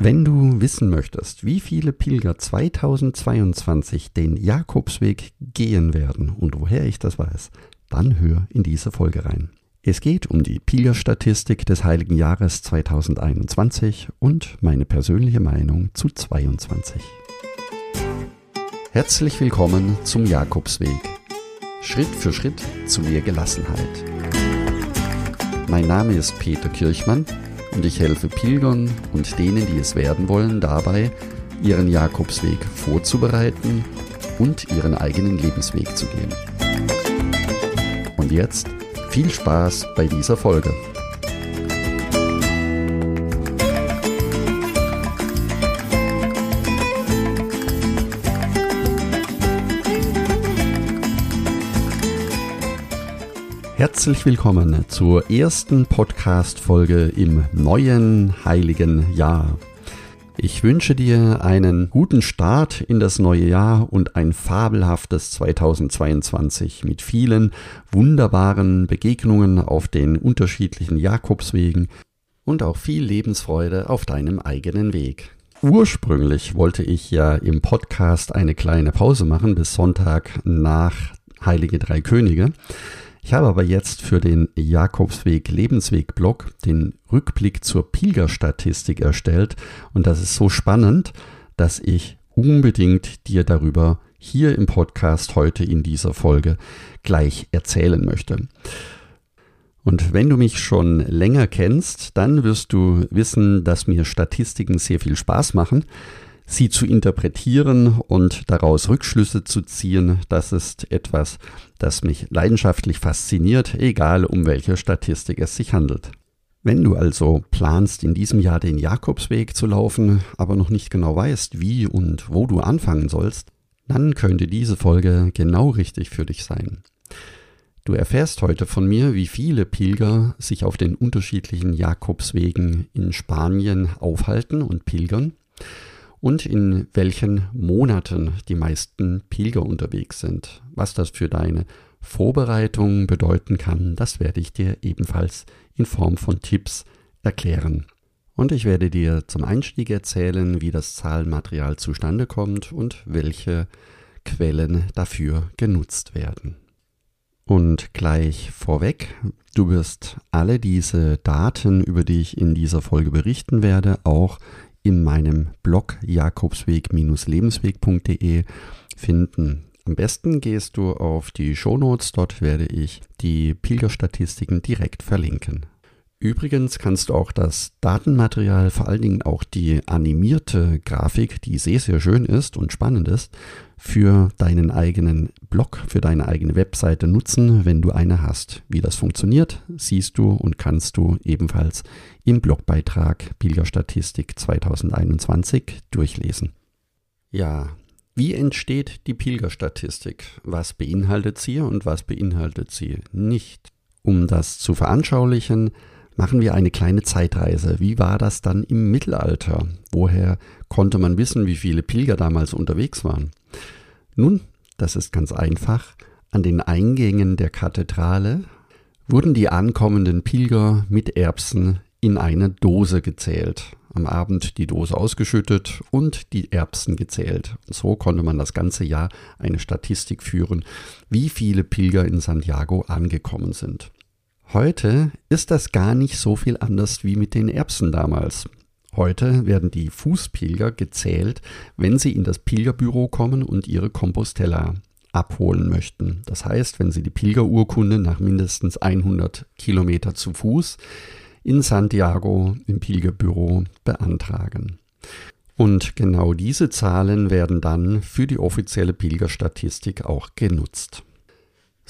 Wenn du wissen möchtest, wie viele Pilger 2022 den Jakobsweg gehen werden und woher ich das weiß, dann hör in diese Folge rein. Es geht um die Pilgerstatistik des Heiligen Jahres 2021 und meine persönliche Meinung zu 22. Herzlich willkommen zum Jakobsweg. Schritt für Schritt zu mehr Gelassenheit. Mein Name ist Peter Kirchmann und ich helfe Pilgern und denen, die es werden wollen, dabei, ihren Jakobsweg vorzubereiten und ihren eigenen Lebensweg zu gehen. Und jetzt viel Spaß bei dieser Folge. Herzlich willkommen zur ersten Podcast-Folge im neuen heiligen Jahr. Ich wünsche dir einen guten Start in das neue Jahr und ein fabelhaftes 2022 mit vielen wunderbaren Begegnungen auf den unterschiedlichen Jakobswegen und auch viel Lebensfreude auf deinem eigenen Weg. Ursprünglich wollte ich ja im Podcast eine kleine Pause machen bis Sonntag nach Heilige Drei Könige. Ich habe aber jetzt für den Jakobsweg Lebensweg Blog den Rückblick zur Pilgerstatistik erstellt und das ist so spannend, dass ich unbedingt dir darüber hier im Podcast heute in dieser Folge gleich erzählen möchte. Und wenn du mich schon länger kennst, dann wirst du wissen, dass mir Statistiken sehr viel Spaß machen sie zu interpretieren und daraus Rückschlüsse zu ziehen, das ist etwas, das mich leidenschaftlich fasziniert, egal um welche Statistik es sich handelt. Wenn du also planst, in diesem Jahr den Jakobsweg zu laufen, aber noch nicht genau weißt, wie und wo du anfangen sollst, dann könnte diese Folge genau richtig für dich sein. Du erfährst heute von mir, wie viele Pilger sich auf den unterschiedlichen Jakobswegen in Spanien aufhalten und pilgern und in welchen Monaten die meisten Pilger unterwegs sind. Was das für deine Vorbereitung bedeuten kann, das werde ich dir ebenfalls in Form von Tipps erklären. Und ich werde dir zum Einstieg erzählen, wie das Zahlenmaterial zustande kommt und welche Quellen dafür genutzt werden. Und gleich vorweg, du wirst alle diese Daten, über die ich in dieser Folge berichten werde, auch in meinem Blog jakobsweg-lebensweg.de finden. Am besten gehst du auf die Shownotes, dort werde ich die Pilgerstatistiken direkt verlinken. Übrigens kannst du auch das Datenmaterial, vor allen Dingen auch die animierte Grafik, die sehr, sehr schön ist und spannend ist, für deinen eigenen Blog, für deine eigene Webseite nutzen, wenn du eine hast. Wie das funktioniert, siehst du und kannst du ebenfalls im Blogbeitrag Pilgerstatistik 2021 durchlesen. Ja, wie entsteht die Pilgerstatistik? Was beinhaltet sie und was beinhaltet sie nicht? Um das zu veranschaulichen, Machen wir eine kleine Zeitreise. Wie war das dann im Mittelalter? Woher konnte man wissen, wie viele Pilger damals unterwegs waren? Nun, das ist ganz einfach. An den Eingängen der Kathedrale wurden die ankommenden Pilger mit Erbsen in eine Dose gezählt. Am Abend die Dose ausgeschüttet und die Erbsen gezählt. so konnte man das ganze Jahr eine Statistik führen, wie viele Pilger in Santiago angekommen sind. Heute ist das gar nicht so viel anders wie mit den Erbsen damals. Heute werden die Fußpilger gezählt, wenn sie in das Pilgerbüro kommen und ihre Compostella abholen möchten. Das heißt, wenn sie die Pilgerurkunde nach mindestens 100 Kilometer zu Fuß in Santiago im Pilgerbüro beantragen. Und genau diese Zahlen werden dann für die offizielle Pilgerstatistik auch genutzt.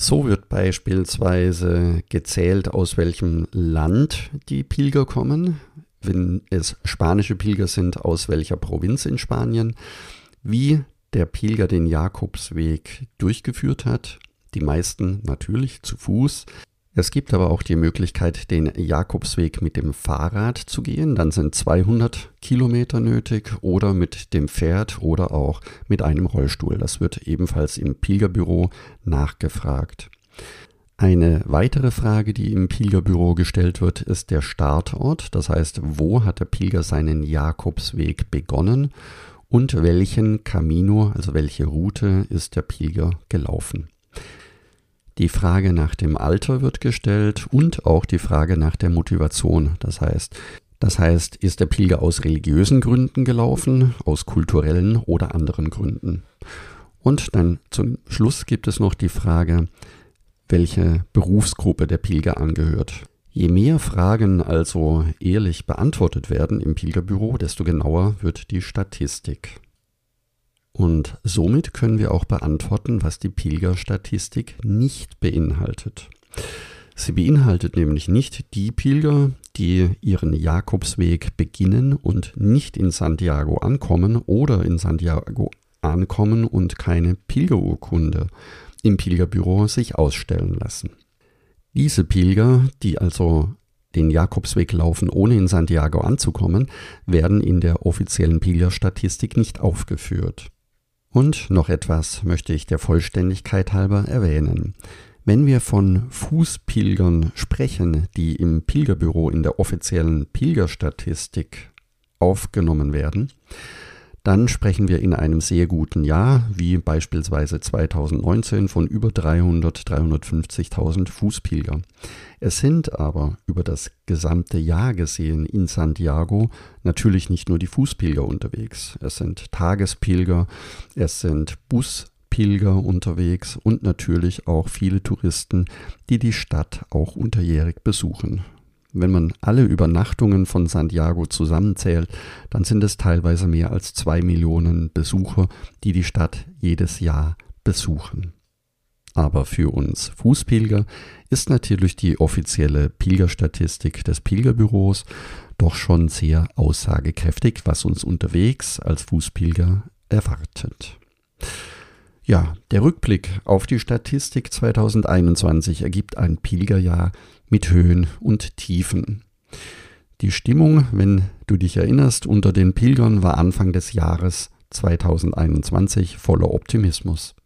So wird beispielsweise gezählt, aus welchem Land die Pilger kommen, wenn es spanische Pilger sind, aus welcher Provinz in Spanien, wie der Pilger den Jakobsweg durchgeführt hat, die meisten natürlich zu Fuß, es gibt aber auch die Möglichkeit, den Jakobsweg mit dem Fahrrad zu gehen. Dann sind 200 Kilometer nötig oder mit dem Pferd oder auch mit einem Rollstuhl. Das wird ebenfalls im Pilgerbüro nachgefragt. Eine weitere Frage, die im Pilgerbüro gestellt wird, ist der Startort. Das heißt, wo hat der Pilger seinen Jakobsweg begonnen und welchen Camino, also welche Route ist der Pilger gelaufen. Die Frage nach dem Alter wird gestellt und auch die Frage nach der Motivation. Das heißt, das heißt, ist der Pilger aus religiösen Gründen gelaufen, aus kulturellen oder anderen Gründen? Und dann zum Schluss gibt es noch die Frage, welche Berufsgruppe der Pilger angehört. Je mehr Fragen also ehrlich beantwortet werden im Pilgerbüro, desto genauer wird die Statistik. Und somit können wir auch beantworten, was die Pilgerstatistik nicht beinhaltet. Sie beinhaltet nämlich nicht die Pilger, die ihren Jakobsweg beginnen und nicht in Santiago ankommen oder in Santiago ankommen und keine Pilgerurkunde im Pilgerbüro sich ausstellen lassen. Diese Pilger, die also den Jakobsweg laufen, ohne in Santiago anzukommen, werden in der offiziellen Pilgerstatistik nicht aufgeführt. Und noch etwas möchte ich der Vollständigkeit halber erwähnen. Wenn wir von Fußpilgern sprechen, die im Pilgerbüro in der offiziellen Pilgerstatistik aufgenommen werden, dann sprechen wir in einem sehr guten Jahr, wie beispielsweise 2019, von über 300, 350.000 Fußpilger. Es sind aber über das gesamte Jahr gesehen in Santiago natürlich nicht nur die Fußpilger unterwegs. Es sind Tagespilger, es sind Bus Pilger unterwegs und natürlich auch viele Touristen, die die Stadt auch unterjährig besuchen. Wenn man alle Übernachtungen von Santiago zusammenzählt, dann sind es teilweise mehr als zwei Millionen Besucher, die die Stadt jedes Jahr besuchen. Aber für uns Fußpilger ist natürlich die offizielle Pilgerstatistik des Pilgerbüros doch schon sehr aussagekräftig, was uns unterwegs als Fußpilger erwartet. Ja, der Rückblick auf die Statistik 2021 ergibt ein Pilgerjahr mit Höhen und Tiefen. Die Stimmung, wenn du dich erinnerst, unter den Pilgern war Anfang des Jahres 2021 voller Optimismus.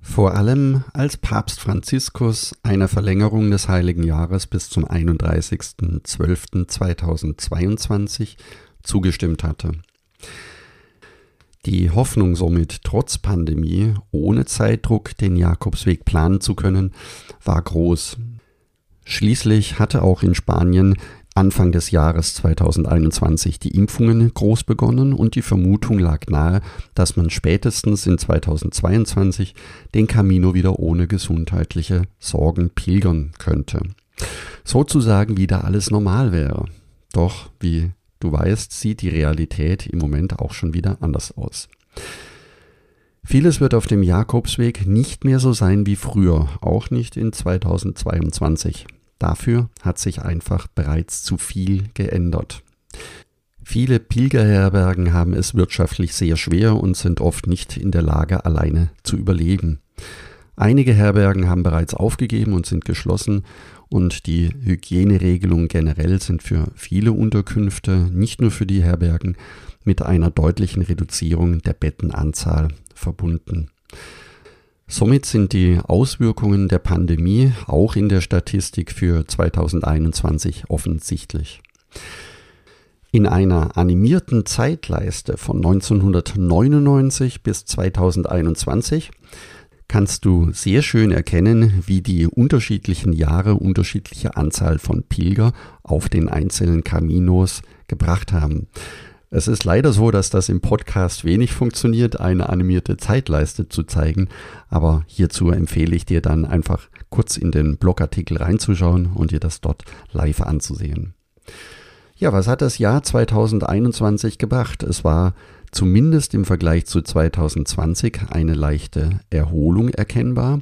Vor allem als Papst Franziskus einer Verlängerung des heiligen Jahres bis zum 31.12.2022 zugestimmt hatte. Die Hoffnung somit, trotz Pandemie, ohne Zeitdruck den Jakobsweg planen zu können, war groß. Schließlich hatte auch in Spanien Anfang des Jahres 2021 die Impfungen groß begonnen und die Vermutung lag nahe, dass man spätestens in 2022 den Camino wieder ohne gesundheitliche Sorgen pilgern könnte. Sozusagen wieder alles normal wäre. Doch, wie Du weißt, sieht die Realität im Moment auch schon wieder anders aus. Vieles wird auf dem Jakobsweg nicht mehr so sein wie früher, auch nicht in 2022. Dafür hat sich einfach bereits zu viel geändert. Viele Pilgerherbergen haben es wirtschaftlich sehr schwer und sind oft nicht in der Lage, alleine zu überleben. Einige Herbergen haben bereits aufgegeben und sind geschlossen und die Hygieneregelungen generell sind für viele Unterkünfte, nicht nur für die Herbergen, mit einer deutlichen Reduzierung der Bettenanzahl verbunden. Somit sind die Auswirkungen der Pandemie auch in der Statistik für 2021 offensichtlich. In einer animierten Zeitleiste von 1999 bis 2021 kannst du sehr schön erkennen, wie die unterschiedlichen Jahre unterschiedliche Anzahl von Pilger auf den einzelnen Caminos gebracht haben. Es ist leider so, dass das im Podcast wenig funktioniert, eine animierte Zeitleiste zu zeigen, aber hierzu empfehle ich dir dann einfach kurz in den Blogartikel reinzuschauen und dir das dort live anzusehen. Ja, was hat das Jahr 2021 gebracht? Es war zumindest im Vergleich zu 2020 eine leichte Erholung erkennbar.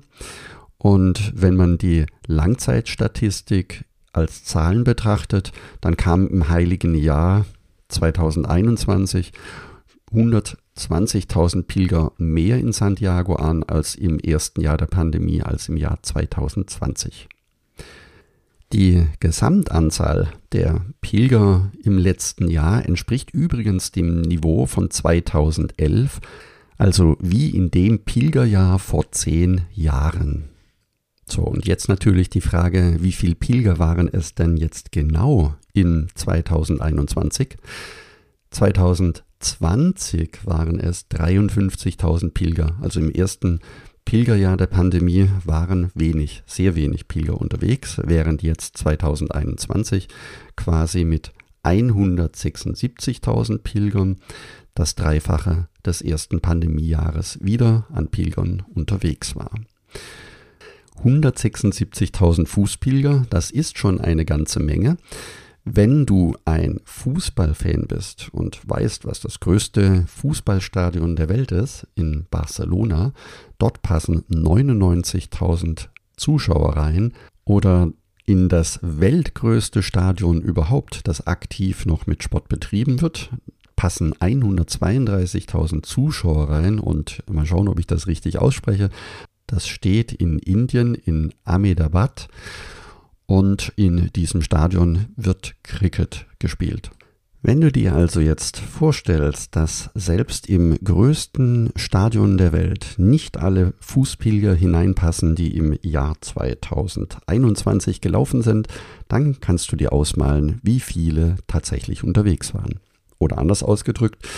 Und wenn man die Langzeitstatistik als Zahlen betrachtet, dann kam im heiligen Jahr 2021 120.000 Pilger mehr in Santiago an als im ersten Jahr der Pandemie, als im Jahr 2020. Die Gesamtanzahl der Pilger im letzten Jahr entspricht übrigens dem Niveau von 2011, also wie in dem Pilgerjahr vor zehn Jahren. So, und jetzt natürlich die Frage, wie viel Pilger waren es denn jetzt genau in 2021? 2020 waren es 53.000 Pilger. Also im ersten Pilgerjahr der Pandemie waren wenig, sehr wenig Pilger unterwegs, während jetzt 2021 quasi mit 176.000 Pilgern das Dreifache des ersten Pandemiejahres wieder an Pilgern unterwegs war. 176.000 Fußpilger, das ist schon eine ganze Menge. Wenn du ein Fußballfan bist und weißt, was das größte Fußballstadion der Welt ist, in Barcelona, dort passen 99.000 Zuschauer rein oder in das weltgrößte Stadion überhaupt, das aktiv noch mit Sport betrieben wird, passen 132.000 Zuschauer rein und mal schauen, ob ich das richtig ausspreche. Das steht in Indien, in Ahmedabad. Und in diesem Stadion wird Cricket gespielt. Wenn du dir also jetzt vorstellst, dass selbst im größten Stadion der Welt nicht alle Fußpilger hineinpassen, die im Jahr 2021 gelaufen sind, dann kannst du dir ausmalen, wie viele tatsächlich unterwegs waren. Oder anders ausgedrückt,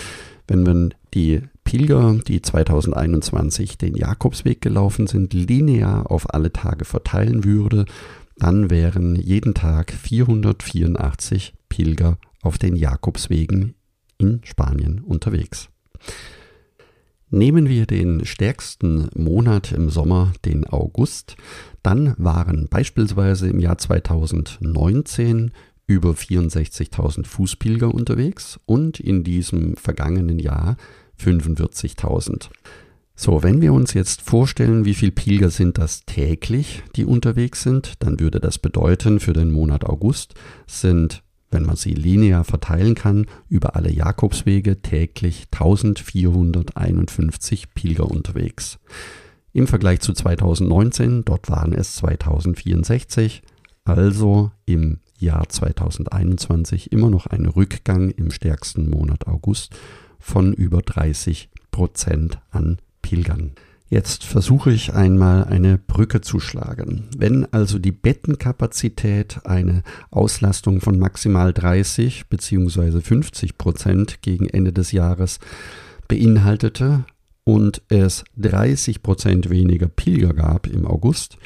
wenn man die Pilger, die 2021 den Jakobsweg gelaufen sind, linear auf alle Tage verteilen würde, dann wären jeden Tag 484 Pilger auf den Jakobswegen in Spanien unterwegs. Nehmen wir den stärksten Monat im Sommer, den August, dann waren beispielsweise im Jahr 2019 über 64.000 Fußpilger unterwegs und in diesem vergangenen Jahr 45.000. So, wenn wir uns jetzt vorstellen, wie viele Pilger sind das täglich, die unterwegs sind, dann würde das bedeuten, für den Monat August sind, wenn man sie linear verteilen kann, über alle Jakobswege täglich 1451 Pilger unterwegs. Im Vergleich zu 2019, dort waren es 2064, also im Jahr 2021 immer noch ein Rückgang im stärksten Monat August von über 30 Prozent an Pilgern. Jetzt versuche ich einmal eine Brücke zu schlagen. Wenn also die Bettenkapazität eine Auslastung von maximal 30 bzw. 50 Prozent gegen Ende des Jahres beinhaltete und es 30 Prozent weniger Pilger gab im August,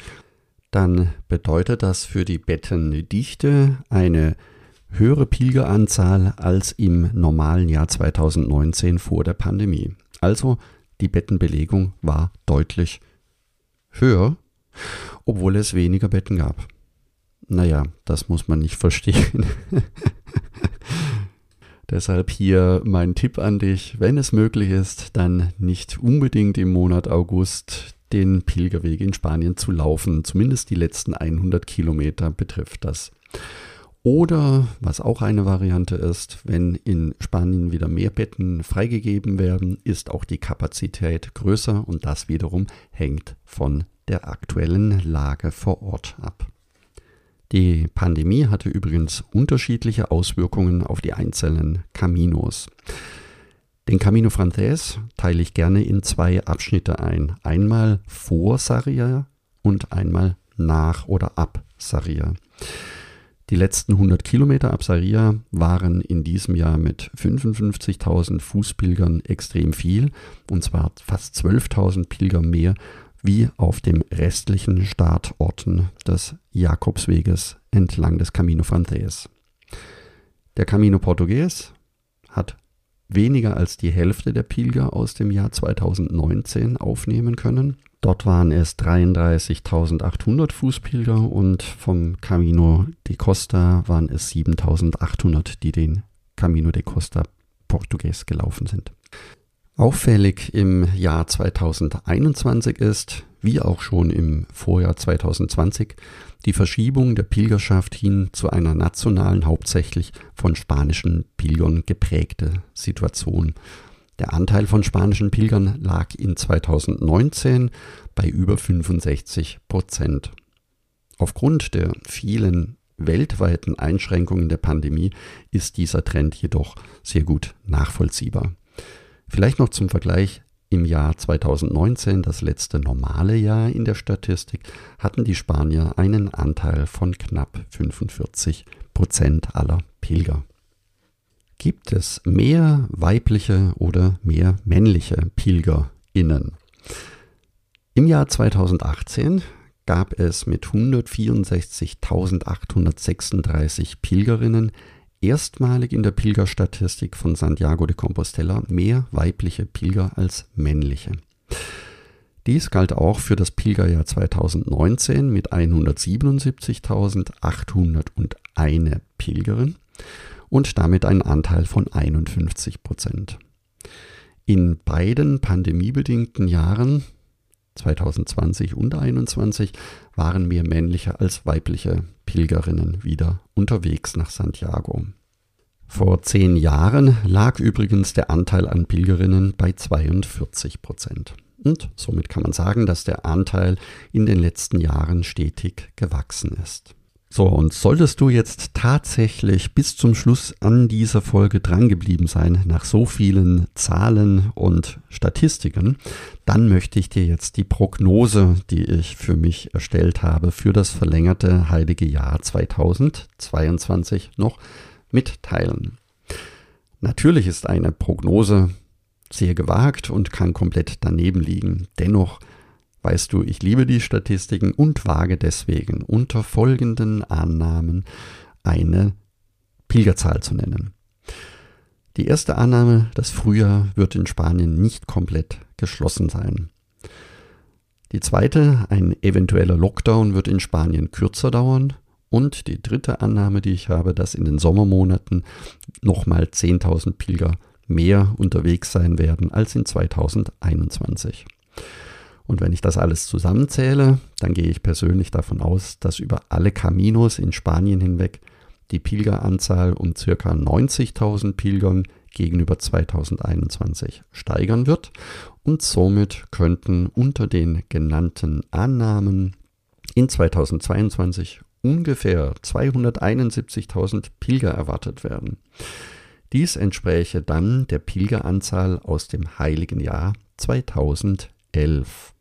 dann bedeutet das für die Bettendichte eine höhere Pilgeranzahl als im normalen Jahr 2019 vor der Pandemie. Also die Bettenbelegung war deutlich höher, obwohl es weniger Betten gab. Naja, das muss man nicht verstehen. Deshalb hier mein Tipp an dich, wenn es möglich ist, dann nicht unbedingt im Monat August den Pilgerweg in Spanien zu laufen. Zumindest die letzten 100 Kilometer betrifft das. Oder, was auch eine Variante ist, wenn in Spanien wieder mehr Betten freigegeben werden, ist auch die Kapazität größer und das wiederum hängt von der aktuellen Lage vor Ort ab. Die Pandemie hatte übrigens unterschiedliche Auswirkungen auf die einzelnen Caminos. Den Camino Frances teile ich gerne in zwei Abschnitte ein. Einmal vor Sarria und einmal nach oder ab Sarria. Die letzten 100 Kilometer ab Sarria waren in diesem Jahr mit 55.000 Fußpilgern extrem viel, und zwar fast 12.000 Pilger mehr wie auf den restlichen Startorten des Jakobsweges entlang des Camino Frances. Der Camino Portugues hat weniger als die Hälfte der Pilger aus dem Jahr 2019 aufnehmen können. Dort waren es 33.800 Fußpilger und vom Camino de Costa waren es 7.800, die den Camino de Costa Portugues gelaufen sind. Auffällig im Jahr 2021 ist, wie auch schon im Vorjahr 2020, die Verschiebung der Pilgerschaft hin zu einer nationalen, hauptsächlich von spanischen Pilgern geprägte Situation. Der Anteil von spanischen Pilgern lag in 2019 bei über 65 Prozent. Aufgrund der vielen weltweiten Einschränkungen der Pandemie ist dieser Trend jedoch sehr gut nachvollziehbar. Vielleicht noch zum Vergleich Im Jahr 2019, das letzte normale Jahr in der Statistik, hatten die Spanier einen Anteil von knapp 45 Prozent aller Pilger. Gibt es mehr weibliche oder mehr männliche PilgerInnen? Im Jahr 2018 gab es mit 164.836 Pilgerinnen erstmalig in der Pilgerstatistik von Santiago de Compostela mehr weibliche Pilger als männliche. Dies galt auch für das Pilgerjahr 2019 mit 177.801 Pilgerinnen und damit einen Anteil von 51 Prozent. In beiden pandemiebedingten Jahren 2020 und 2021 waren mehr männliche als weibliche Pilgerinnen wieder unterwegs nach Santiago. Vor zehn Jahren lag übrigens der Anteil an Pilgerinnen bei 42 Prozent. Und somit kann man sagen, dass der Anteil in den letzten Jahren stetig gewachsen ist. So, und solltest du jetzt tatsächlich bis zum Schluss an dieser Folge drangeblieben sein, nach so vielen Zahlen und Statistiken, dann möchte ich dir jetzt die Prognose, die ich für mich erstellt habe, für das verlängerte heilige Jahr 2022 noch mitteilen. Natürlich ist eine Prognose sehr gewagt und kann komplett daneben liegen. Dennoch Weißt du, ich liebe die Statistiken und wage deswegen unter folgenden Annahmen eine Pilgerzahl zu nennen. Die erste Annahme, das Frühjahr wird in Spanien nicht komplett geschlossen sein. Die zweite, ein eventueller Lockdown wird in Spanien kürzer dauern. Und die dritte Annahme, die ich habe, dass in den Sommermonaten nochmal 10.000 Pilger mehr unterwegs sein werden als in 2021. Und wenn ich das alles zusammenzähle, dann gehe ich persönlich davon aus, dass über alle Caminos in Spanien hinweg die Pilgeranzahl um ca. 90.000 Pilgern gegenüber 2021 steigern wird und somit könnten unter den genannten Annahmen in 2022 ungefähr 271.000 Pilger erwartet werden. Dies entspräche dann der Pilgeranzahl aus dem heiligen Jahr 2011.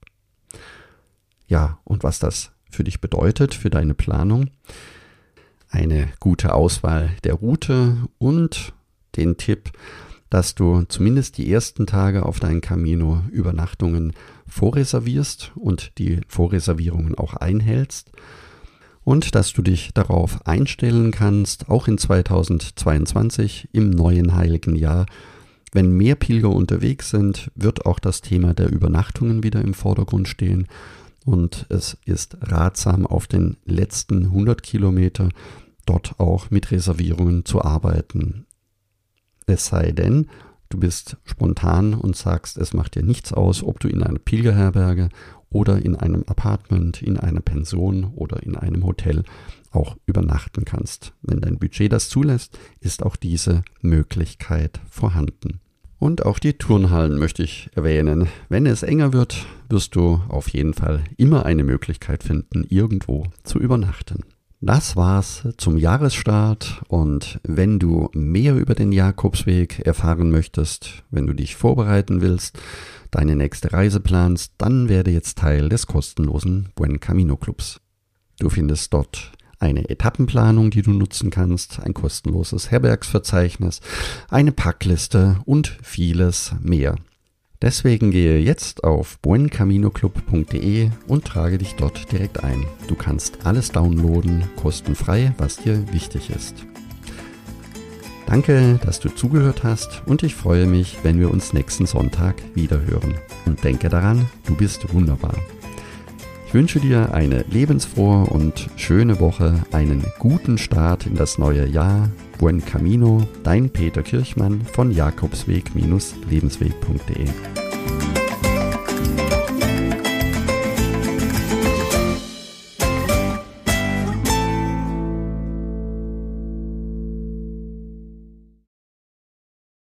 Ja, und was das für dich bedeutet, für deine Planung. Eine gute Auswahl der Route und den Tipp, dass du zumindest die ersten Tage auf deinen Camino Übernachtungen vorreservierst und die Vorreservierungen auch einhältst und dass du dich darauf einstellen kannst, auch in 2022 im neuen heiligen Jahr, wenn mehr Pilger unterwegs sind, wird auch das Thema der Übernachtungen wieder im Vordergrund stehen und es ist ratsam, auf den letzten 100 Kilometer dort auch mit Reservierungen zu arbeiten. Es sei denn, du bist spontan und sagst, es macht dir nichts aus, ob du in einer Pilgerherberge oder in einem Apartment, in einer Pension oder in einem Hotel auch übernachten kannst. Wenn dein Budget das zulässt, ist auch diese Möglichkeit vorhanden. Und auch die Turnhallen möchte ich erwähnen. Wenn es enger wird, wirst du auf jeden Fall immer eine Möglichkeit finden, irgendwo zu übernachten. Das war's zum Jahresstart und wenn du mehr über den Jakobsweg erfahren möchtest, wenn du dich vorbereiten willst, deine nächste Reise planst, dann werde jetzt Teil des kostenlosen Buen Camino Clubs. Du findest dort eine Etappenplanung, die du nutzen kannst, ein kostenloses Herbergsverzeichnis, eine Packliste und vieles mehr. Deswegen gehe jetzt auf buencaminoclub.de und trage dich dort direkt ein. Du kannst alles downloaden, kostenfrei, was dir wichtig ist. Danke, dass du zugehört hast und ich freue mich, wenn wir uns nächsten Sonntag wiederhören. Und denke daran, du bist wunderbar. Ich wünsche dir eine lebensfrohe und schöne Woche, einen guten Start in das neue Jahr. Buen Camino, dein Peter Kirchmann von Jakobsweg-lebensweg.de.